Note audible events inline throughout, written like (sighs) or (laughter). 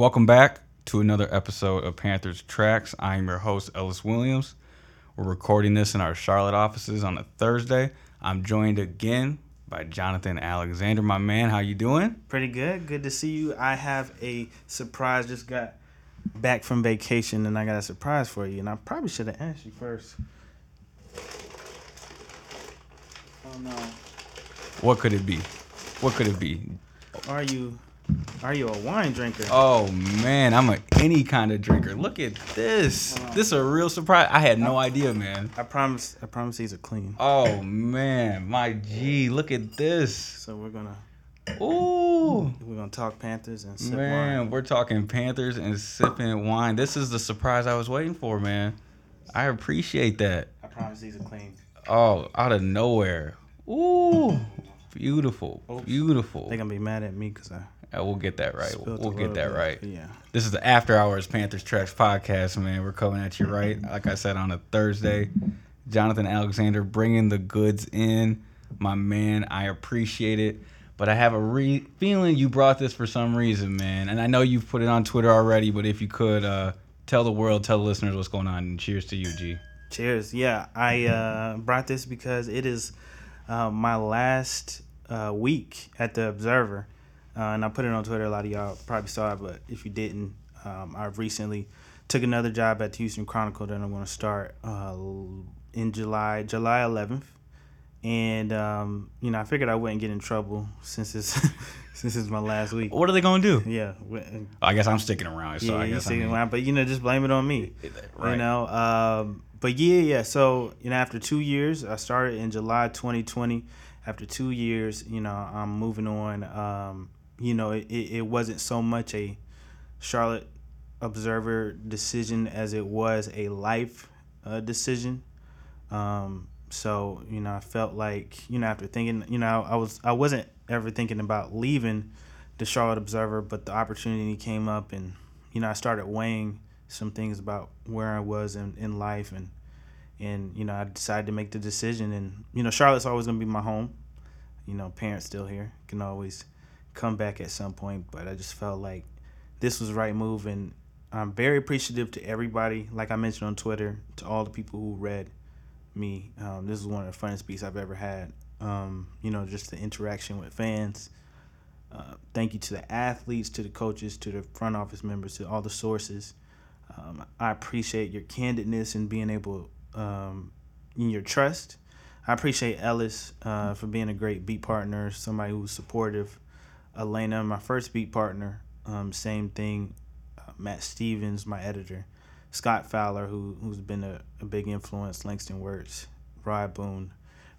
Welcome back to another episode of Panthers Tracks. I am your host, Ellis Williams. We're recording this in our Charlotte offices on a Thursday. I'm joined again by Jonathan Alexander. My man, how you doing? Pretty good. Good to see you. I have a surprise. Just got back from vacation and I got a surprise for you. And I probably should have asked you first. Oh no. What could it be? What could it be? Are you are you a wine drinker? Oh man, I'm a any kind of drinker. Look at this. This is a real surprise. I had no idea, man. I promise I promise these are clean. Oh man, my G, look at this. So we're gonna Ooh. we're gonna talk Panthers and sip Man, wine. we're talking Panthers and sipping wine. This is the surprise I was waiting for, man. I appreciate that. I promise these are clean. Oh, out of nowhere. Ooh. Beautiful. Oops. Beautiful. They're gonna be mad at me because I Uh, we'll get that right. spilled We'll, get that bit. right. Yeah. This is the After Hours Panthers Tracks podcast, man. We're coming at you right, like I said, on a Thursday. Jonathan Alexander bringing the goods in. My man, I appreciate it. But I have a re- feeling you brought this for some reason, man. And I know you've put it on Twitter already, but if you could uh, tell the world, tell the listeners what's going on. And cheers to you, G. Cheers. Yeah, I uh, brought this because it is uh, my last uh, week at the Observer, uh, and I put it on Twitter. A lot of y'all probably saw it, but if you didn't, um, I recently took another job at the Houston Chronicle that I'm going to start uh, in July, July 11th. And um, you know, I figured I wouldn't get in trouble since it's (laughs) since it's my last week. What are they going to do? Yeah, I guess I'm sticking around. So yeah, I guess I see, mean, but you know, just blame it on me. right. You know, um, but yeah, yeah. So you know, after two years, I started in July 2020. After two years, you know, I'm moving on. Um, you know, it, it wasn't so much a Charlotte Observer decision as it was a life uh, decision. Um, so you know, I felt like you know after thinking, you know, I was I wasn't ever thinking about leaving the Charlotte Observer, but the opportunity came up, and you know, I started weighing some things about where I was in, in life, and and you know, I decided to make the decision, and you know, Charlotte's always gonna be my home. You know, parents still here, can always come back at some point, but I just felt like this was the right move, and I'm very appreciative to everybody, like I mentioned on Twitter, to all the people who read me. Um, this is one of the funnest beats I've ever had. Um, you know, just the interaction with fans. Uh, thank you to the athletes, to the coaches, to the front office members, to all the sources. Um, I appreciate your candidness and being able, um, in your trust. I appreciate Ellis uh, for being a great beat partner, somebody who's supportive. Elena, my first beat partner, um, same thing. Uh, Matt Stevens, my editor. Scott Fowler, who who's been a, a big influence. Langston Wertz, Rod Boone.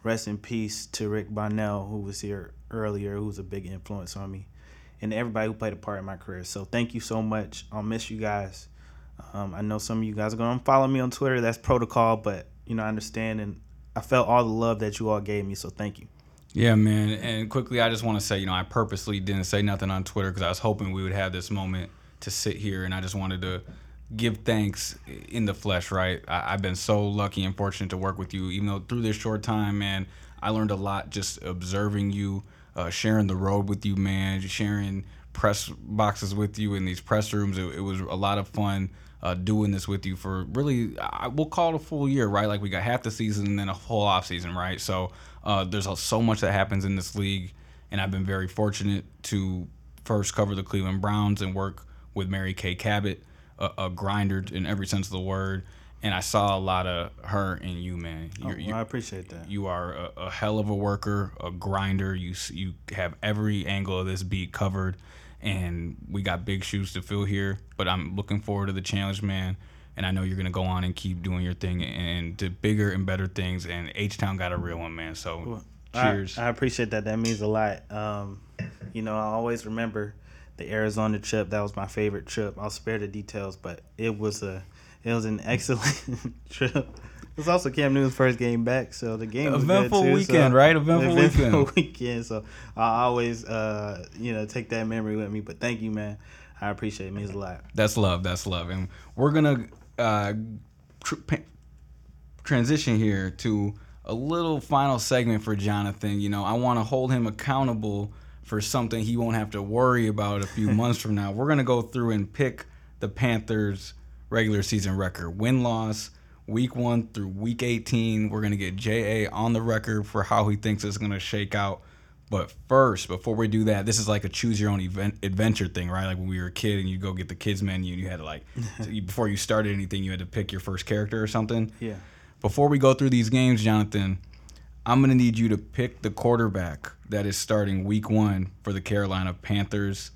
Rest in peace to Rick Bonnell, who was here earlier, who was a big influence on me, and everybody who played a part in my career. So thank you so much. I'll miss you guys. Um, I know some of you guys are gonna follow me on Twitter. That's protocol, but you know I understand, and I felt all the love that you all gave me. So thank you. Yeah, man. And quickly, I just want to say, you know, I purposely didn't say nothing on Twitter because I was hoping we would have this moment to sit here, and I just wanted to give thanks in the flesh, right? I, I've been so lucky and fortunate to work with you, even though through this short time, man, I learned a lot just observing you, uh, sharing the road with you, man, sharing press boxes with you in these press rooms. It, it was a lot of fun. Uh, doing this with you for really, I, we'll call it a full year, right? Like we got half the season and then a whole off season, right? So uh, there's a, so much that happens in this league, and I've been very fortunate to first cover the Cleveland Browns and work with Mary Kay Cabot, a, a grinder in every sense of the word. And I saw a lot of her in you, man. Oh, well, I appreciate that. you are a, a hell of a worker, a grinder. You you have every angle of this beat covered, and we got big shoes to fill here. But I'm looking forward to the challenge, man. And I know you're gonna go on and keep doing your thing and do bigger and better things. And H Town got a real one, man. So Well, cheers. I, I appreciate that. That means a lot. Um, you know, I always remember the Arizona trip. That was my favorite trip. I'll spare the details, but it was a it was an (laughs) excellent trip. It was also Cam Newton's first game back, so the game was Eventful too, weekend, so, right? Eventful weekend. (laughs) weekend. So I always, uh, you know, take that memory with me. But thank you, man. I appreciate it. it means a lot. That's love. That's love. And we're gonna uh, tr- transition here to a little final segment for Jonathan. You know, I want to hold him accountable for something he won't have to worry about a few (laughs) months from now. We're gonna go through and pick the Panthers regular season record, win loss, week one through week 18. We're gonna get JA on the record for how he thinks it's gonna shake out. But first, before we do that, this is like a choose your own event adventure thing, right? Like when we were a kid and you go get the kids menu and you had to like (laughs) before you started anything, you had to pick your first character or something. Yeah. Before we go through these games, Jonathan, I'm gonna need you to pick the quarterback that is starting week one for the Carolina Panthers.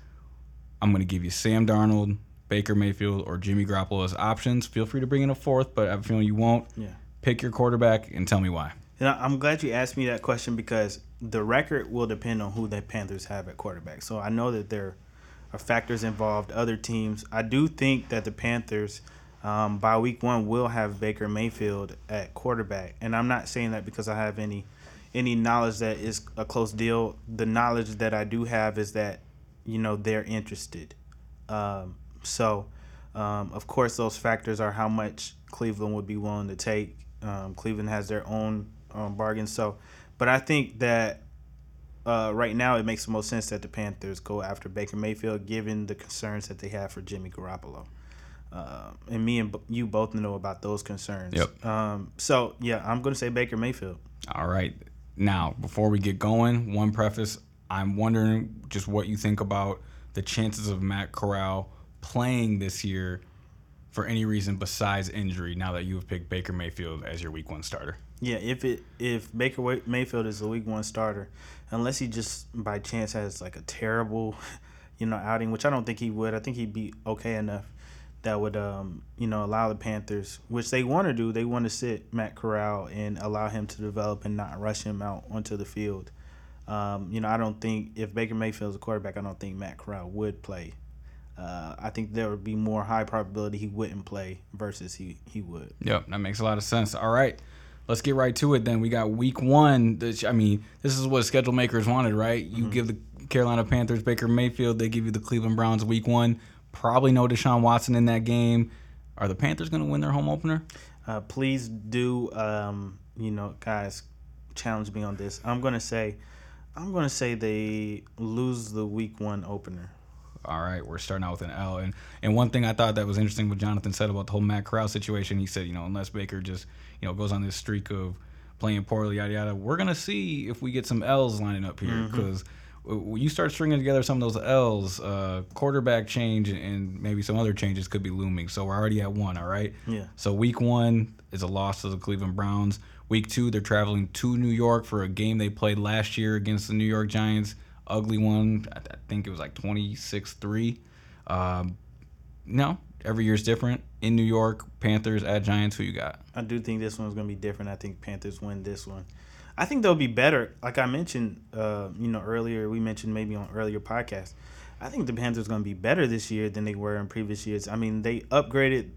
I'm gonna give you Sam Darnold, Baker Mayfield, or Jimmy Garoppolo as options. Feel free to bring in a fourth, but I have a feeling you won't. Yeah. Pick your quarterback and tell me why. And I'm glad you asked me that question because the record will depend on who the Panthers have at quarterback. So I know that there are factors involved, other teams. I do think that the Panthers, um, by week one, will have Baker Mayfield at quarterback. And I'm not saying that because I have any any knowledge that is a close deal. The knowledge that I do have is that you know they're interested. Um, so, um, of course, those factors are how much Cleveland would be willing to take. Um, Cleveland has their own um, bargains. So, but I think that uh, right now it makes the most sense that the Panthers go after Baker Mayfield, given the concerns that they have for Jimmy Garoppolo. Uh, and me and b- you both know about those concerns. Yep. Um, so yeah, I'm going to say Baker Mayfield. All right. Now, before we get going, one preface. I'm wondering just what you think about the chances of Matt Corral playing this year for any reason besides injury now that you have picked Baker Mayfield as your week one starter. Yeah, if it if Baker Mayfield is the week one starter, unless he just by chance has like a terrible, (laughs) you know, outing, which I don't think he would. I think he'd be okay enough that would um you know allow the Panthers, which they want to do, they want to sit Matt Corral and allow him to develop and not rush him out onto the field. Um, you know, I don't think if Baker Mayfield's a quarterback, I don't think Matt Corral would play. Uh, I think there would be more high probability he wouldn't play versus he he would. Yep, that makes a lot of sense. All right, let's get right to it then. We got week one. Which, I mean, this is what schedule makers wanted, right? You give the Carolina Panthers Baker Mayfield, they give you the Cleveland Browns week one. Probably no Deshaun Watson in that game. Are the Panthers going to win their home opener? Uh, please do, um, you know, guys, challenge me on this. I'm gonna say, I'm gonna say they lose the week one opener. All right, we're starting out with an L. And and one thing I thought that was interesting what Jonathan said about the whole Matt Corral situation, he said, you know, unless Baker just, you know, goes on this streak of playing poorly, yada yada, we're gonna see if we get some L's lining up here because when you start stringing together some of those L's, uh, quarterback change and maybe some other changes could be looming. So we're already at one. All right. Yeah. So week one is a loss to the Cleveland Browns. Week two, they're traveling to New York for a game they played last year against the New York Giants. Ugly one. I, I think it was like 26 3. Um, no, every year's different. In New York, Panthers at Giants. Who you got? I do think this one's gonna be different. I think Panthers win this one. I think they'll be better. Like I mentioned, uh, you know, earlier we mentioned maybe on earlier podcasts. I think the Panthers gonna be better this year than they were in previous years. I mean, they upgraded,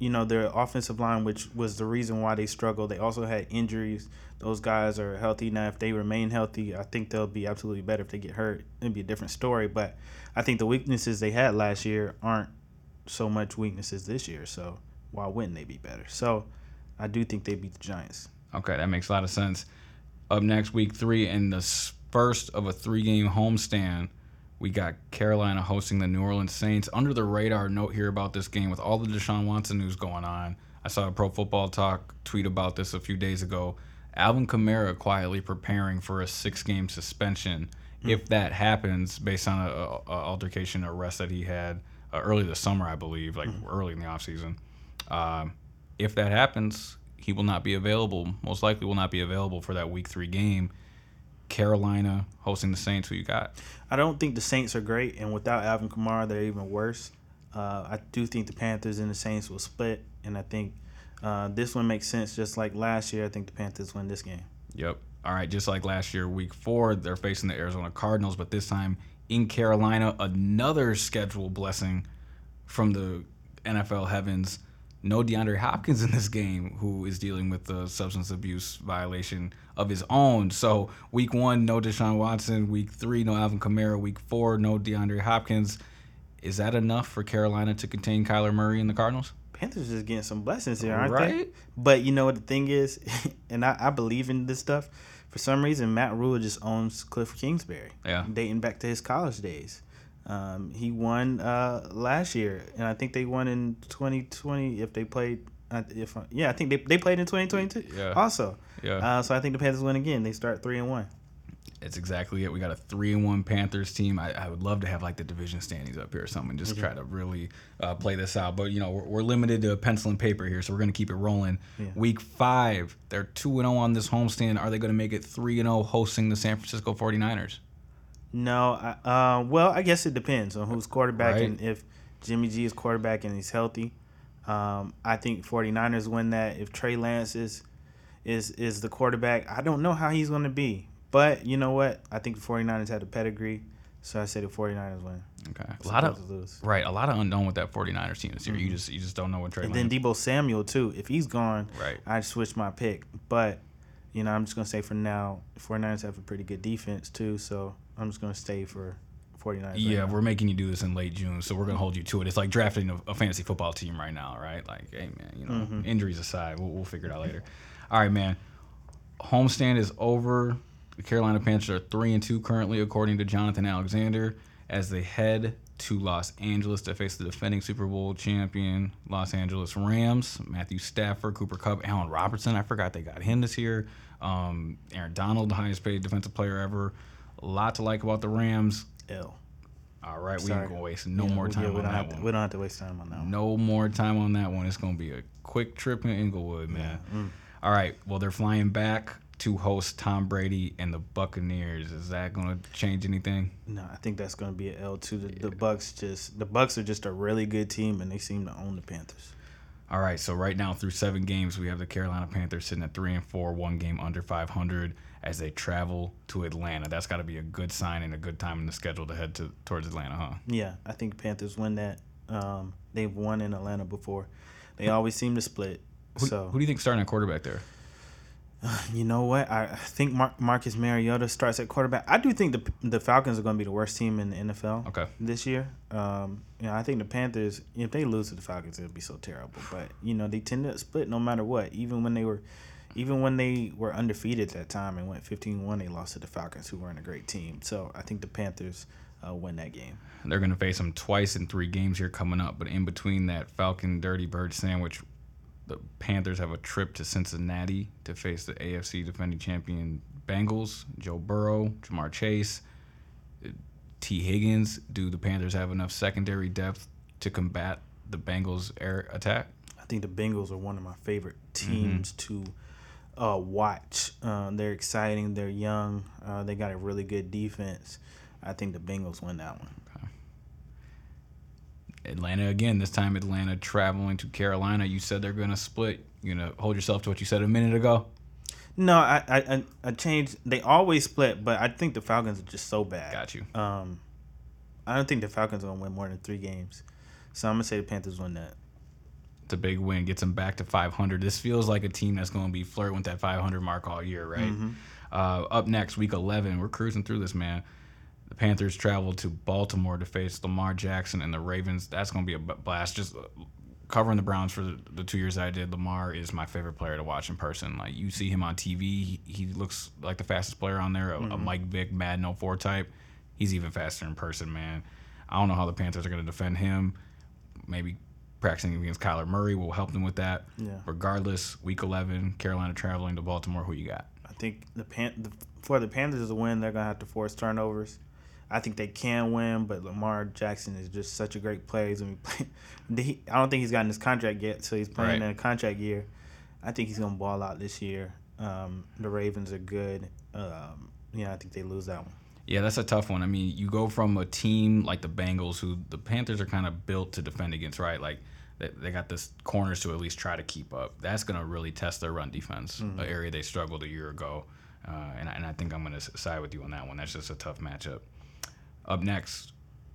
you know, their offensive line, which was the reason why they struggled. They also had injuries. Those guys are healthy now. If they remain healthy, I think they'll be absolutely better. If they get hurt, it'd be a different story. But I think the weaknesses they had last year aren't so much weaknesses this year. So why wouldn't they be better? So I do think they beat the Giants. Okay, that makes a lot of sense. Up next, week three, and the first of a three game homestand, we got Carolina hosting the New Orleans Saints. Under the radar note here about this game with all the Deshaun Watson news going on. I saw a Pro Football Talk tweet about this a few days ago. Alvin Kamara quietly preparing for a six game suspension if that happens based on a, a, a altercation arrest that he had uh, early this summer, I believe, like early in the offseason. Um, if that happens, he will not be available. Most likely, will not be available for that Week Three game. Carolina hosting the Saints. Who you got? I don't think the Saints are great, and without Alvin Kamara, they're even worse. Uh, I do think the Panthers and the Saints will split, and I think uh, this one makes sense. Just like last year, I think the Panthers win this game. Yep. All right. Just like last year, Week Four, they're facing the Arizona Cardinals, but this time in Carolina, another schedule blessing from the NFL heavens. No DeAndre Hopkins in this game, who is dealing with the substance abuse violation of his own. So, week one, no Deshaun Watson. Week three, no Alvin Kamara. Week four, no DeAndre Hopkins. Is that enough for Carolina to contain Kyler Murray and the Cardinals? Panthers is getting some blessings here, aren't Right? they? But you know what the thing is, (laughs) and I, I believe in this stuff. For some reason, Matt Rhule just owns Cliff Kingsbury. Yeah. dating back to his college days. Um, he won uh, last year, and I think they won in 2020 if they played. uh, If yeah, I think they, they played in 2022. Yeah. Also, Yeah. uh, so I think the Panthers win again. They start three and one. It's exactly it. We got a three and one Panthers team. I, I would love to have like the division standings up here or something, just Mm-hmm. try to really uh, play this out. But you know, we're, we're limited to a pencil and paper here, so we're gonna keep it rolling. Yeah. Week five, they're two and zero on this homestand. Are they gonna make it three and zero hosting the San Francisco 49ers? No, I, uh, well, I guess it depends on who's quarterback Right. and if Jimmy G is quarterback and he's healthy. Um, I think 49ers win that. If Trey Lance is is is the quarterback, I don't know how he's going to be. But you know what? I think the 49ers have the pedigree, so I say the 49ers win. Okay, a lot of lose. right, a lot of unknown with that 49ers team this year. You just you just don't know what Trey. Mm-hmm. And then Deebo Samuel too. If he's gone, Right. I'd switch my pick. But you know, I'm just gonna say for now, 49ers have a pretty good defense too. So I'm just gonna stay for 49ers. right Yeah, we're making you do this in late June, so we're gonna hold you to it. It's like drafting a, a fantasy football team right now, right? Like, hey man, you know, Mm-hmm. injuries aside, we'll, we'll figure it out later. All right, man. Homestand is over. The Carolina Panthers are three and two currently, according to Jonathan Alexander, as they head to Los Angeles to face the defending Super Bowl champion Los Angeles Rams. Matthew Stafford, Cooper Kupp, Allen Robinson. I forgot they got him this year. Um, Aaron Donald, the highest paid defensive player ever. A lot to like about the Rams. L. All right, we ain't gonna waste no Yeah, more time yeah, we on don't that have to- one. we don't have to waste time on that one. No more time on that one. It's gonna be a quick trip in Inglewood, man. Mm. All right. Well, they're flying back to host Tom Brady and the Buccaneers. Is that gonna change anything? No, I think that's going to be an L too. The, the Bucs just the Bucs are just a really good team, and they seem to own the Panthers. All right. So right now, through seven games, we have the Carolina Panthers sitting at three and four, one game under 500 as they travel to Atlanta. That's got to be a good sign and a good time in the schedule to head to towards Atlanta, huh? Yeah, I think Panthers win that. Um, they've won in Atlanta before. They always seem to split. Who, so who do you think starting at quarterback there? (sighs) you know what? I I think Mar- Marcus Mariota starts at quarterback. I do think the the Falcons are going to be the worst team in the NFL Okay. this year. Um, you know, I think the Panthers, if they lose to the Falcons, it'll be so terrible. But you know, they tend to split no matter what. Even when they were, even when they were undefeated at that time and went 15-1, they lost to the Falcons, who weren't a great team. So I think the Panthers uh, win that game. They're going to face them twice in three games here coming up. But in between that Falcon Dirty Bird sandwich, the Panthers have a trip to Cincinnati to face the AFC defending champion Bengals, Joe Burrow, Ja'Marr Chase, Tee Higgins. Do the Panthers have enough secondary depth to combat the Bengals' air attack? I think the Bengals are one of my favorite teams to uh, watch. Uh, they're exciting. They're young. Uh, they got a really good defense. I think the Bengals win that one. Atlanta again. This time, Atlanta traveling to Carolina. You said they're going to split. You gonna hold yourself to what you said a minute ago. No, I, I I- I changed. They always split, but I think the Falcons are just so bad. Got you. Um, I don't think the Falcons are gonna win more than three games, so I'm gonna say the Panthers win that. A big win, gets them back to 500. This feels like a team that's going to be flirting with that 500 mark all year, right? Mm-hmm. Uh, up next, week 11, we're cruising through this, man. The Panthers travel to Baltimore to face Lamar Jackson and the Ravens. That's going to be a blast. Just uh, covering the Browns for the, the two years I did, Lamar is my favorite player to watch in person. Like you see him on TV, he, he looks like the fastest player on there, a, a Mike Vick, Madden 04 type. He's even faster in person, man. I don't know how the Panthers are going to defend him. Maybe practicing against Kyler Murray will help them with that. Yeah. Regardless, week 11, Carolina traveling to Baltimore. Who you got? I think the Pan the, for the Panthers to win, they're gonna have to force turnovers. I think they can win, but Lamar Jackson is just such a great player. He's gonna be playing. (laughs) he- I don't think he's gotten his contract yet, so he's playing Right. in a contract year. I think he's gonna ball out this year. Um, the Ravens are good. Um, yeah, I think they lose that one. Yeah, that's a tough one. I mean, you go from a team like the Bengals, who the Panthers are kind of built to defend against, right? Like they, they got this corners to at least try to keep up. That's going to really test their run defense, an area they struggled a year ago. Uh, and, I- and I think I'm going to side with you on that one. That's just a tough matchup. Up next,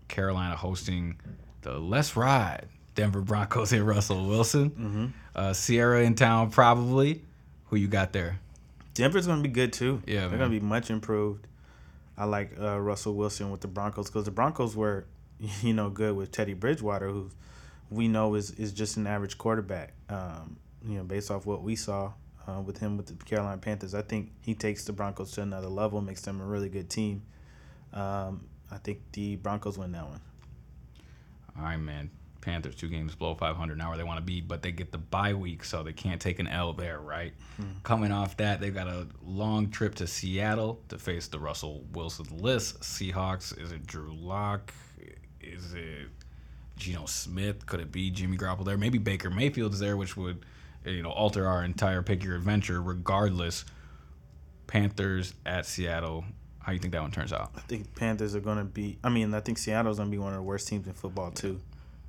Carolina hosting the Let's Ride Denver Broncos and Russell Wilson. Uh, Ciara in town, probably. Who you got there? Denver's gonna be good too. Yeah, they're gonna be much improved. I like uh, Russell Wilson with the Broncos because the Broncos were, (laughs) you know, good with Teddy Bridgewater, who we know is is just an average quarterback. Um, you know, based off what we saw uh, with him with the Carolina Panthers, I think he takes the Broncos to another level, makes them a really good team. Um, I think the Broncos win that one. All right, man. Panthers two games below 500 now where they want to be, but they get the bye week, so they can't take an L there, right? Hmm. Coming off that, they've got a long trip to Seattle to face the Russell Wilson list Seahawks. Is it Drew Lock? Is it Geno Smith? Could it be Jimmy Garoppolo there? Maybe Baker Mayfield is there, which would you know alter our entire pick your adventure. Regardless, Panthers at Seattle. How you think that one turns out? I think Panthers are going to be. I mean, I think Seattle's going to be one of the worst teams in football too.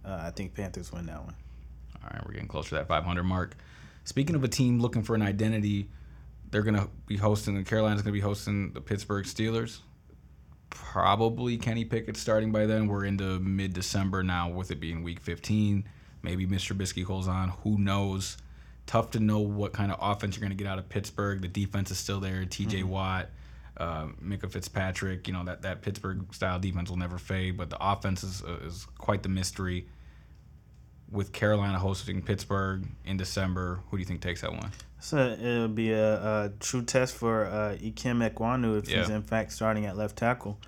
Uh, I think Panthers win that one. All right, we're getting closer to that 500 mark. Speaking of a team looking for an identity, they're going to be hosting. The Carolina's going to be hosting the Pittsburgh Steelers. Probably Kenny Pickett starting by then. We're into mid December now, with it being Week 15. Maybe Mr. Trubisky holds on. Who knows? Tough to know what kind of offense you're going to get out of Pittsburgh. The defense is still there. T.J. Mm-hmm. Watt, uh, Minkah Fitzpatrick. You know that that Pittsburgh style defense will never fade, but the offense is uh, is quite the mystery with Carolina hosting Pittsburgh in December, who do you think takes that one? So it'll be a, a true test for uh, Ikem Ekwonu if yeah. he's in fact starting at left tackle.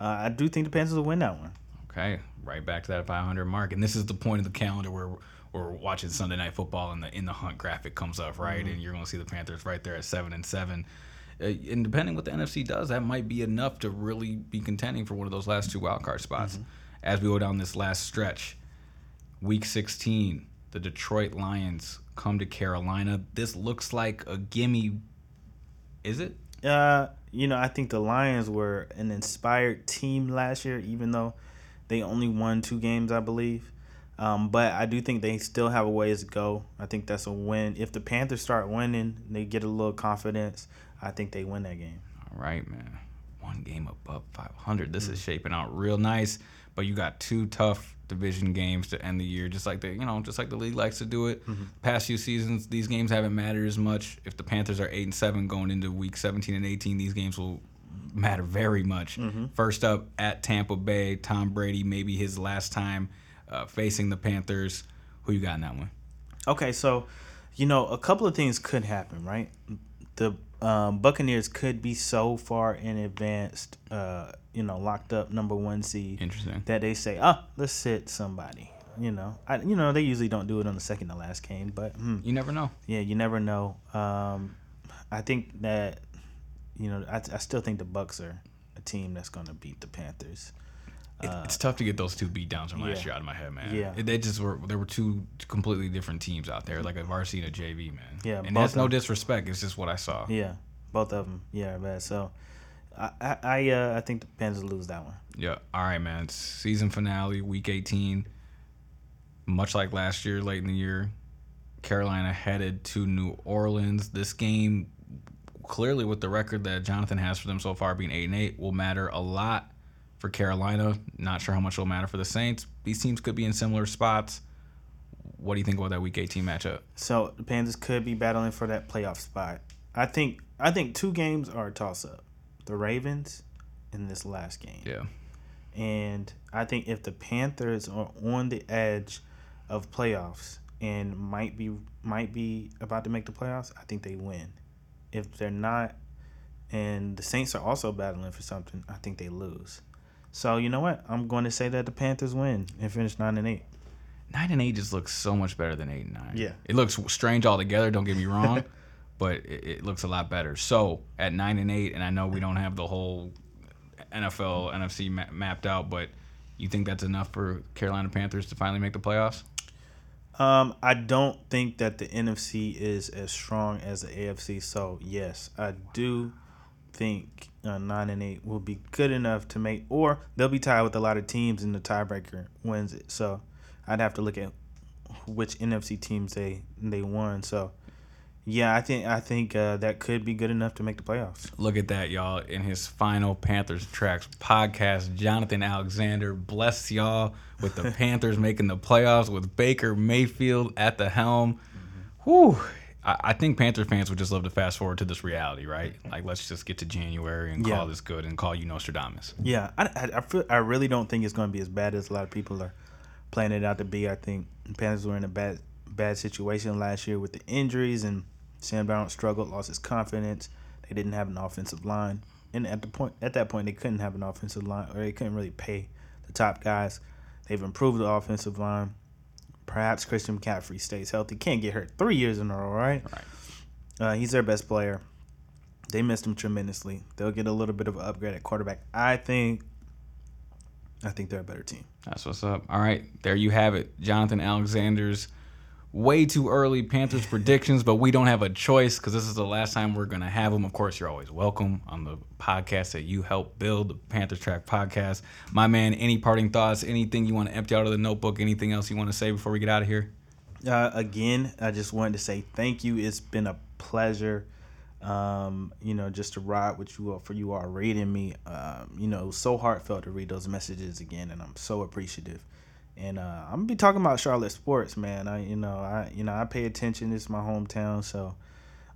Uh, I do think the Panthers will win that one. Okay, right back to that 500 mark, and this is the point of the calendar where we're watching Sunday Night Football and the in the hunt graphic comes up, right? Mm-hmm. And you're going to see the Panthers right there at seven and seven. Uh, and depending what the NFC does, that might be enough to really be contending for one of those last two wild card spots. Mm-hmm. As we go down this last stretch, Week 16, the Detroit Lions come to Carolina. This looks like a gimme. Is it? Uh, you know, I think the Lions were an inspired team last year, even though they only won two games, I believe. Um, but I do think they still have a ways to go. I think that's a win. If the Panthers start winning, they get a little confidence. I think they win that game. All right, man. One game above 500. This mm-hmm. is shaping out real nice. But you got two tough division games to end the year, just like the you know, just like the league likes to do it. Mm-hmm. Past few seasons, these games haven't mattered as much. If the Panthers are eight and seven going into week seventeen and eighteen, these games will matter very much. Mm-hmm. First up at Tampa Bay, Tom Brady, maybe his last time uh, facing the Panthers. Who you got in that one? Okay, so you know a couple of things could happen, right? The um, Buccaneers could be so far in advanced. Uh, you know, locked up number one seed. Interesting. That they say, oh, let's sit somebody. You know, I you know they usually don't do it on the second to last game, but hmm. you never know. Yeah, you never know. Um, I think that you know I, I still think the Bucs are a team that's going to beat the Panthers. It, uh, it's tough to get those two beat downs from last yeah. year out of my head, man. Yeah, they just were. There were two completely different teams out there, like a varsity and a JV, man. Yeah, and that's no disrespect. It's just what I saw. Yeah, both of them. Yeah, man. So I I uh, I think the Panthers lose that one. Yeah. All right, man. Season finale, week 18. Much like last year, late in the year, Carolina headed to New Orleans. This game, clearly with the record that Jonathan has for them so far, being eight and eight, will matter a lot for Carolina. Not sure how much it'll matter for the Saints. These teams could be in similar spots. What do you think about that Week 18 matchup? So the Panthers could be battling for that playoff spot. I think I think two games are a toss up the Ravens in this last game. Yeah. And I think if the Panthers are on the edge of playoffs and might be might be about to make the playoffs, I think they win. If they're not and the Saints are also battling for something, I think they lose. So you know what? I'm going to say that the Panthers win and finish nine and eight. Nine and eight just looks so much better than eight and nine. Yeah, it looks strange altogether. Don't get me wrong, (laughs) but it, it, looks a lot better. So at nine and eight, and I know we don't have the whole NFL NFC ma- mapped out, but you think that's enough for Carolina Panthers to finally make the playoffs? Um, I don't think that the NFC is as strong as the AFC. So yes, I do think uh, nine and eight will be good enough to make, or they'll be tied with a lot of teams, and the tiebreaker wins it. So I'd have to look at which NFC teams they they won. So yeah, I think I think uh, that could be good enough to make the playoffs. Look at that, y'all! In his final Panthers tracks podcast, Jonathan Alexander bless y'all with the (laughs) Panthers making the playoffs with Baker Mayfield at the helm. Mm-hmm. Whew! I, I, think Panther fans would just love to fast forward to this reality, right? Like, let's just get to January and yeah. call this good and call you Nostradamus. Yeah, I, I, I, feel, I really don't think it's going to be as bad as a lot of people are playing it out to be. I think Panthers were in a bad bad situation last year with the injuries, and Sam Brown struggled, lost his confidence. They didn't have an offensive line, and at the point at that point they couldn't have an offensive line, or they couldn't really pay the top guys. They've improved the offensive line. Perhaps Christian McCaffrey stays healthy. Can't get hurt three years in a row, right? Right. Uh, he's their best player. They missed him tremendously. They'll get a little bit of an upgrade at quarterback. I think. I think they're a better team. That's what's up. All right, there you have it. Jonathan Alexander's way too early Panthers predictions, but we don't have a choice because this is the last time we're gonna have them. Of course, you're always welcome on the podcast that you help build, the Panthers Track podcast. My man, any parting thoughts? Anything you want to empty out of the notebook? Anything else you want to say before we get out of here? Uh, again, I just wanted to say thank you. It's been a pleasure. Um, you know, just to ride with you all for you all reading me. Um, you know, so heartfelt to read those messages again, and I'm so appreciative. And uh, I'm gonna be talking about Charlotte sports, man. I, you know, I, you know, I pay attention. It's my hometown, so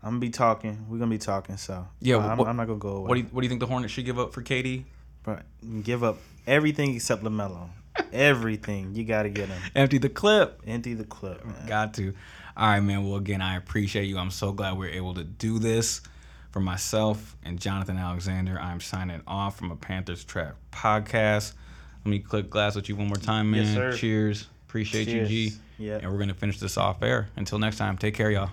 I'm gonna be talking. We're gonna be talking. So Yeah, uh, I'm, what- I'm not gonna go away. What do you What do you think the Hornets should give up for KD? But give up everything except LaMelo. everything you got to get him. Empty the clip. Empty the clip, man. Got to. All right, man. Well, again, I appreciate you. I'm so glad we're able to do this. For myself and Jonathan Alexander, I'm signing off from a Panthers Track podcast. Let me click glass with you one more time, man. Yes. Cheers. Appreciate Cheers. you, G. Yep. And we're going to finish this off air. Until next time, take care, y'all.